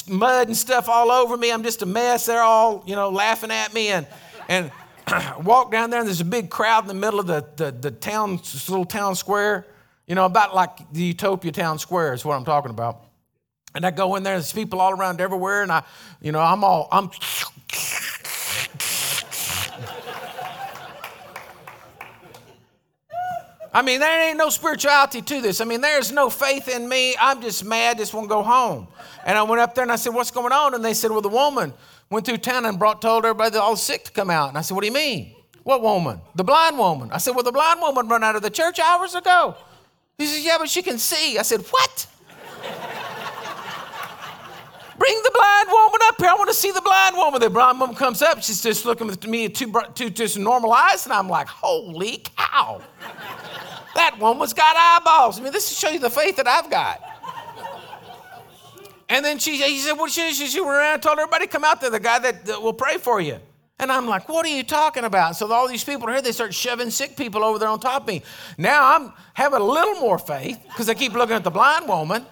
Speaker 1: mud and stuff all over me. I'm just a mess. They're all, you know, laughing at me and and walk down there and there's a big crowd in the middle of the the, the town, little town square you know, about like the Utopia Town Square is what I'm talking about. And I go in there, and there's people all around everywhere, and I, you know, I'm all, I'm. I mean, there ain't no spirituality to this. I mean, there's no faith in me. I'm just mad, just want to go home. And I went up there and I said, What's going on? And they said, Well, the woman went through town and brought, told everybody that all sick to come out. And I said, What do you mean? What woman? The blind woman. I said, Well, the blind woman run out of the church hours ago. He says, Yeah, but she can see. I said, What? Bring the blind woman up here. I want to see the blind woman. The blind woman comes up. She's just looking at me two, two just normal eyes, and I'm like, Holy cow. That woman's got eyeballs. I mean, this is show you the faith that I've got. And then she, he said, What she, she, she went around and told everybody, Come out there, the guy that, that will pray for you. And I'm like, what are you talking about? So all these people are here, they start shoving sick people over there on top of me. Now I'm having a little more faith because I keep looking at the blind woman.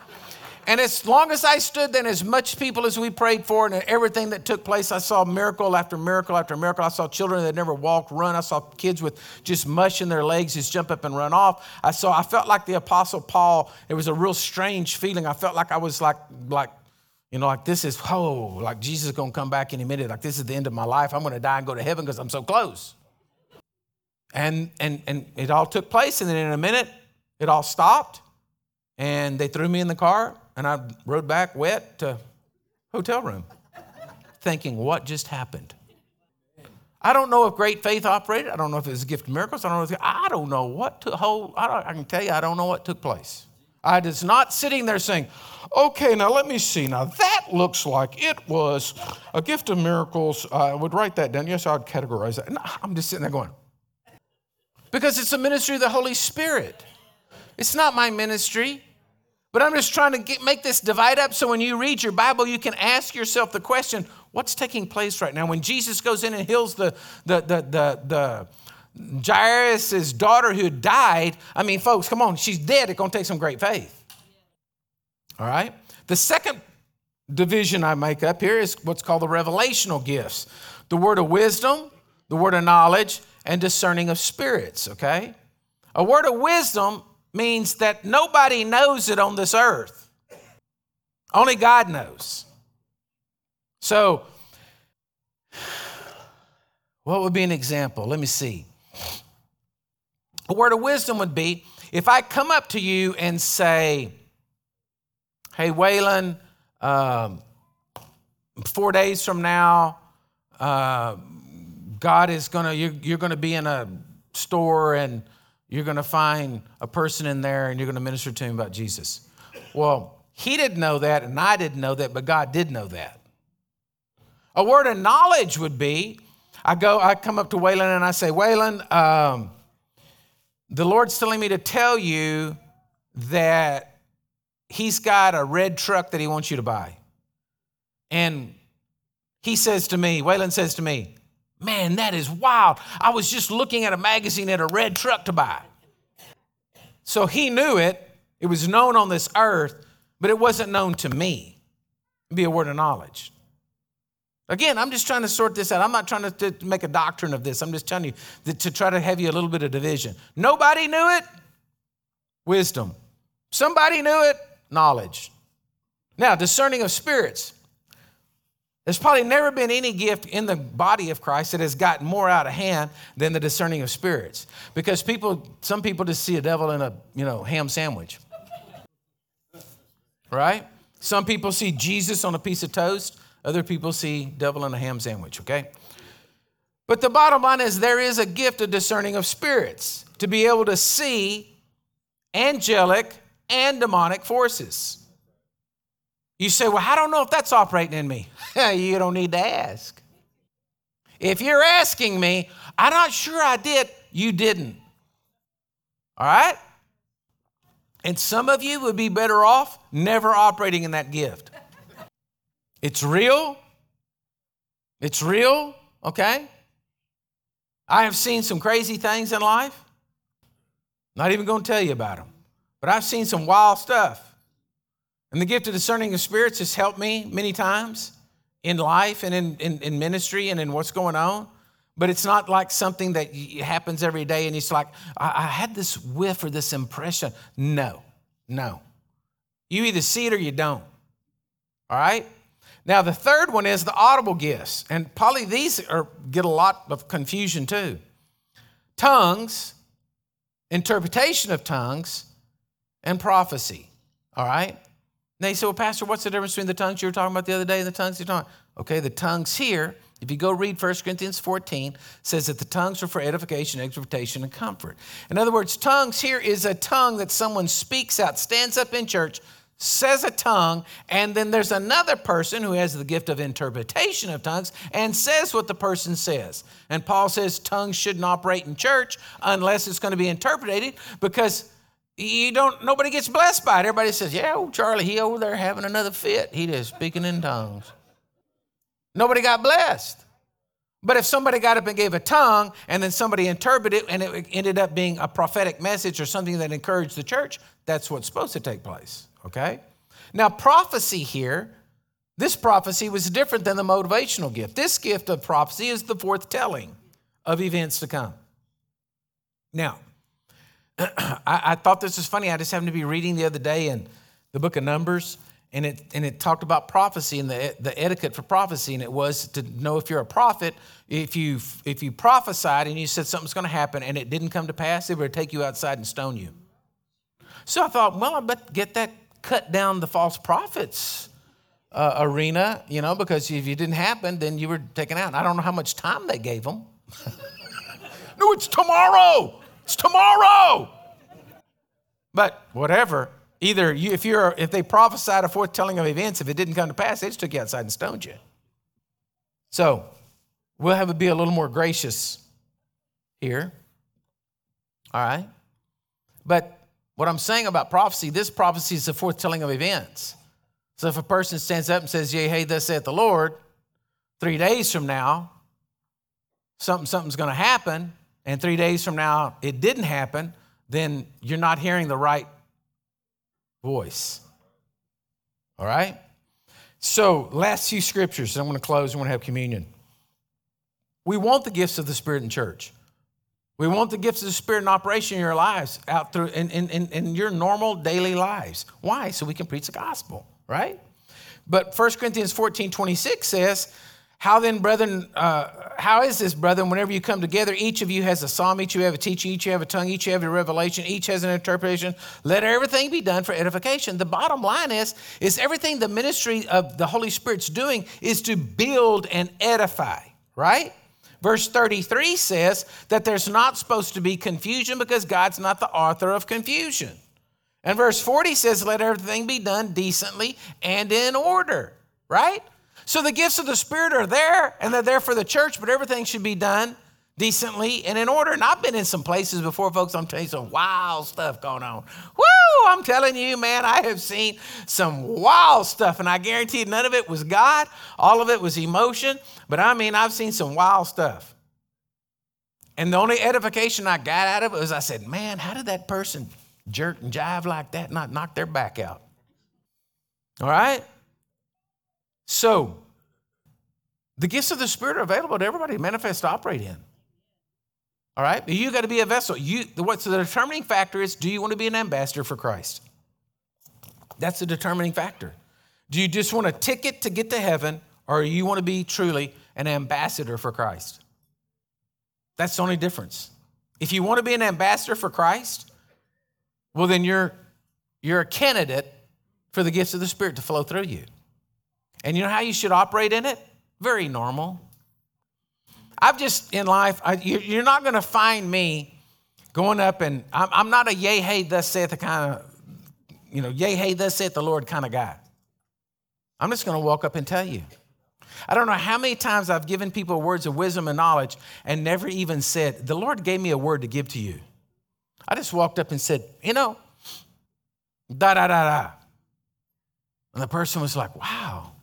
Speaker 1: And as long as I stood there, as much people as we prayed for, and everything that took place, I saw miracle after miracle after miracle. I saw children that never walked run. I saw kids with just mush in their legs just jump up and run off. I saw. I felt like the Apostle Paul. It was a real strange feeling. I felt like I was like like you know, like this is, oh, like Jesus is going to come back any minute. Like this is the end of my life. I'm going to die and go to heaven because I'm so close. And, and, and it all took place. And then in a minute, it all stopped. And they threw me in the car. And I rode back wet to hotel room thinking, what just happened? I don't know if great faith operated. I don't know if it was a gift of miracles. I don't know. If, I don't know what to hold. I, I can tell you, I don't know what took place. I was not sitting there saying, okay, now let me see. Now that looks like it was a gift of miracles. I would write that down. Yes, I would categorize that. I'm just sitting there going, because it's a ministry of the Holy Spirit. It's not my ministry. But I'm just trying to get, make this divide up so when you read your Bible, you can ask yourself the question what's taking place right now? When Jesus goes in and heals the, the, the, the, the Jairus' daughter who died, I mean, folks, come on, she's dead. It's going to take some great faith. All right? The second division I make up here is what's called the revelational gifts the word of wisdom, the word of knowledge, and discerning of spirits, okay? A word of wisdom means that nobody knows it on this earth, only God knows. So, what would be an example? Let me see. A word of wisdom would be if I come up to you and say, Hey, Waylon, um, four days from now, uh, God is going to, you're, you're going to be in a store and you're going to find a person in there and you're going to minister to him about Jesus. Well, he didn't know that and I didn't know that, but God did know that. A word of knowledge would be I go, I come up to Waylon and I say, Waylon, um, the Lord's telling me to tell you that he's got a red truck that he wants you to buy. And he says to me, Waylon says to me, Man, that is wild. I was just looking at a magazine at a red truck to buy. So he knew it. It was known on this earth, but it wasn't known to me. It'd be a word of knowledge. Again, I'm just trying to sort this out. I'm not trying to, to make a doctrine of this. I'm just telling you that, to try to have you a little bit of division. Nobody knew it. Wisdom. Somebody knew it. Knowledge. Now, discerning of spirits. There's probably never been any gift in the body of Christ that has gotten more out of hand than the discerning of spirits. Because people, some people just see a devil in a, you know, ham sandwich. Right? Some people see Jesus on a piece of toast. Other people see devil in a ham sandwich, okay? But the bottom line is there is a gift of discerning of spirits to be able to see angelic and demonic forces. You say, Well, I don't know if that's operating in me. you don't need to ask. If you're asking me, I'm not sure I did, you didn't. All right? And some of you would be better off never operating in that gift. It's real. It's real, okay? I have seen some crazy things in life. Not even going to tell you about them, but I've seen some wild stuff. And the gift of discerning of spirits has helped me many times in life and in, in, in, ministry and in what's going on. But it's not like something that happens every day and it's like, I, I had this whiff or this impression. No, no. You either see it or you don't. All right? Now, the third one is the audible gifts. And probably these are, get a lot of confusion too. Tongues, interpretation of tongues, and prophecy. All right? They say, well, Pastor, what's the difference between the tongues you were talking about the other day and the tongues you're talking Okay, the tongues here, if you go read 1 Corinthians 14, says that the tongues are for edification, exhortation, and comfort. In other words, tongues here is a tongue that someone speaks out, stands up in church, says a tongue, and then there's another person who has the gift of interpretation of tongues and says what the person says. And Paul says tongues shouldn't operate in church unless it's going to be interpreted because you don't nobody gets blessed by it. Everybody says yeah old charlie he over there having another fit. He just speaking in tongues. Nobody got blessed. But if somebody got up and gave a tongue and then somebody interpreted it and it ended up being a prophetic message or something that encouraged the church that's what's supposed to take place okay? Now prophecy here this prophecy was different than the motivational gift. This gift of prophecy is the foretelling of events to come. Now I, I, thought this was funny. I just happened to be reading the other day in the book of Numbers, and it, and it talked about prophecy and the, the etiquette for prophecy. And it was to know if you're a prophet, if you, if you prophesied and you said something's going to happen and it didn't come to pass, they would take you outside and stone you. So I thought, well, I bet get that cut down the false prophets. Uh, arena, you know, because if it didn't happen, then you were taken out. I don't know how much time they gave them. no, it's tomorrow. It's tomorrow. But whatever, either you, if you're if they prophesied a foretelling of events, if it didn't come to pass, they just took you outside and stoned you. So we'll have to be a little more gracious here. All right. But what I'm saying about prophecy, this prophecy is the foretelling of events. So if a person stands up and says, Yea, hey, thus saith the Lord, three days from now, something, something's going to happen, and three days from now it didn't happen, then you're not hearing the right voice. All right? So, last few scriptures, I'm going to close, I'm going to have communion. We want the gifts of the Spirit in church. We want the gifts of the Spirit in operation in your lives, out through in, in, in, in your normal daily lives. Why? So we can preach the gospel, right? But 1 Corinthians 14 26 says, how then, brethren, uh, how is this, brethren, whenever you come together, each of you has a psalm, each you have a teaching, each you have a tongue, each you have a revelation, each has an interpretation. Let everything be done for edification. The bottom line is, is everything the ministry of the Holy Spirit's doing is to build and edify, right? Verse 33 says that there's not supposed to be confusion because God's not the author of confusion. And verse 40 says, let everything be done decently and in order, right? So the gifts of the Spirit are there and they're there for the church, but everything should be done decently and in order. And I've been in some places before, folks. I'm telling you some wild stuff going on. Woo! I'm telling you, man, I have seen some wild stuff, and I guarantee none of it was God. All of it was emotion. But I mean, I've seen some wild stuff. And the only edification I got out of it was I said, man, how did that person jerk and jive like that, not knock their back out? All right? So, the gifts of the Spirit are available to everybody to manifest to operate in. All right? But you got to be a vessel. You, the what? So the determining factor is do you want to be an ambassador for Christ? That's the determining factor. Do you just want a ticket to get to heaven, or do you want to be truly an ambassador for Christ? That's the only difference. If you want to be an ambassador for Christ, well, then you're, you're a candidate for the gifts of the Spirit to flow through you. And you know how you should operate in it? Very normal. I've just, in life, I, you're not going to find me going up and I'm, I'm not a yay, hey, thus saith the kind of, you know, yay, hey, thus saith the Lord kind of guy. I'm just going to walk up and tell you. I don't know how many times I've given people words of wisdom and knowledge and never even said, The Lord gave me a word to give to you. I just walked up and said, You know, da da da da. And the person was like, Wow.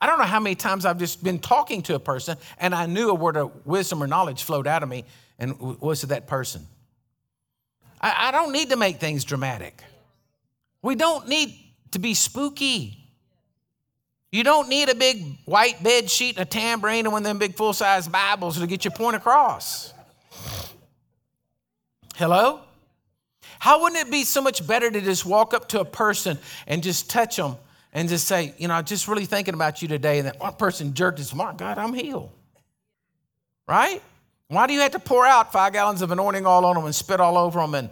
Speaker 1: I don't know how many times I've just been talking to a person and I knew a word of wisdom or knowledge flowed out of me and was to that person. I, I don't need to make things dramatic. We don't need to be spooky. You don't need a big white bed sheet, and a tambourine, and one of them big full size Bibles to get your point across. Hello? How wouldn't it be so much better to just walk up to a person and just touch them and just say, you know, just really thinking about you today. And that one person jerked his, my God, I'm healed. Right? Why do you have to pour out five gallons of anointing all on them and spit all over them? And,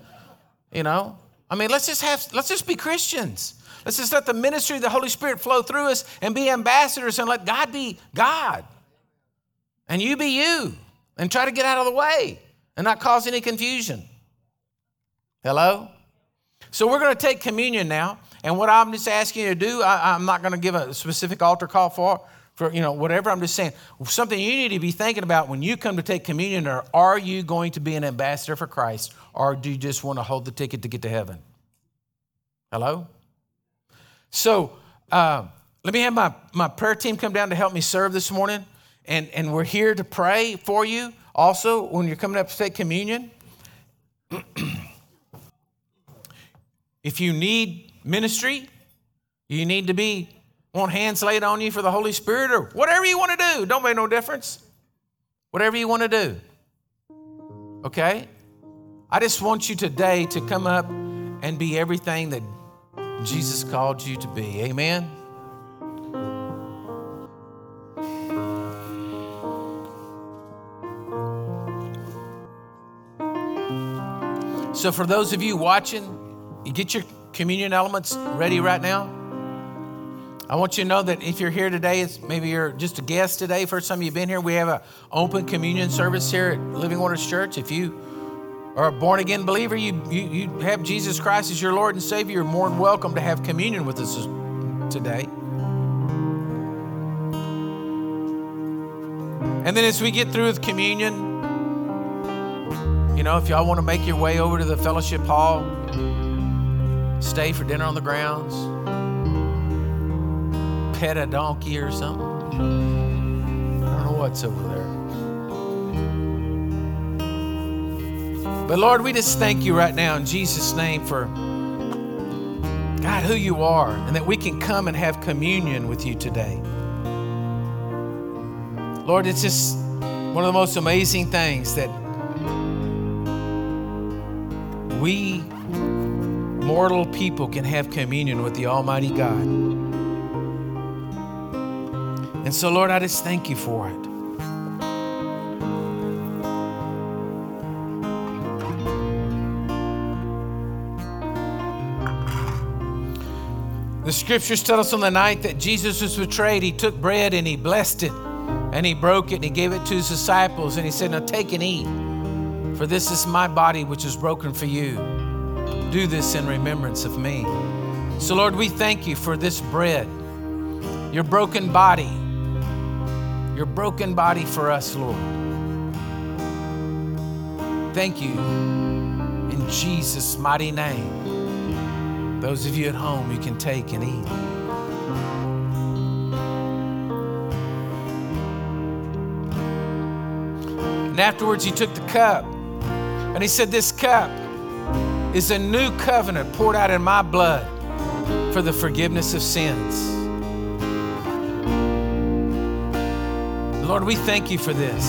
Speaker 1: you know, I mean, let's just have, let's just be Christians. Let's just let the ministry of the Holy Spirit flow through us and be ambassadors and let God be God. And you be you. And try to get out of the way and not cause any confusion. Hello? So we're going to take communion now. And what I'm just asking you to do, I, am not going to give a specific altar call for, for, you know, whatever. I'm just saying something you need to be thinking about when you come to take communion or are you going to be an ambassador for Christ or do you just want to hold the ticket to get to heaven? Hello? So uh, let me have my, my prayer team come down to help me serve this morning. And, and we're here to pray for you also when you're coming up to take communion. if you need ministry, you need to be want hands laid on you for the Holy Spirit or whatever you want to do. Don't make no difference. Whatever you want to do. Okay? I just want you today to come up and be everything that Jesus called you to be. Amen. So, for those of you watching, you get your communion elements ready right now. I want you to know that if you're here today, it's maybe you're just a guest today, first time you've been here, we have an open communion service here at Living Waters Church. If you are a born again believer, you, you, you have Jesus Christ as your Lord and Savior, you're more than welcome to have communion with us today. And then as we get through with communion, you know, if y'all want to make your way over to the fellowship hall, stay for dinner on the grounds, pet a donkey or something. I don't know what's over there. But Lord, we just thank you right now in Jesus' name for God, who you are, and that we can come and have communion with you today. Lord, it's just one of the most amazing things that we mortal people can have communion with the Almighty God. And so, Lord, I just thank you for it. The scriptures tell us on the night that Jesus was betrayed, he took bread and he blessed it and he broke it and he gave it to his disciples and he said, Now take and eat, for this is my body which is broken for you do this in remembrance of me. So, Lord, we thank you for this bread, your broken body, your broken body for us, Lord. Thank you in Jesus' mighty name. Those of you at home, you can take and eat. And afterwards, he took the cup and he said, This cup is a new covenant poured out in my blood for the forgiveness of sins. Lord, we thank you for this.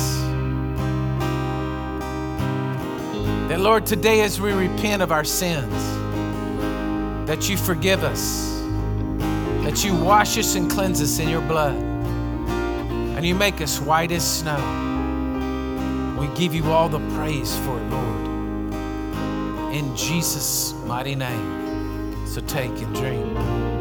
Speaker 1: That, Lord, today as we repent of our sins, that you forgive us, that you wash us and cleanse us in your blood, and you make us white as snow. We give you all the praise for it, Lord. In Jesus' mighty name. So take and drink.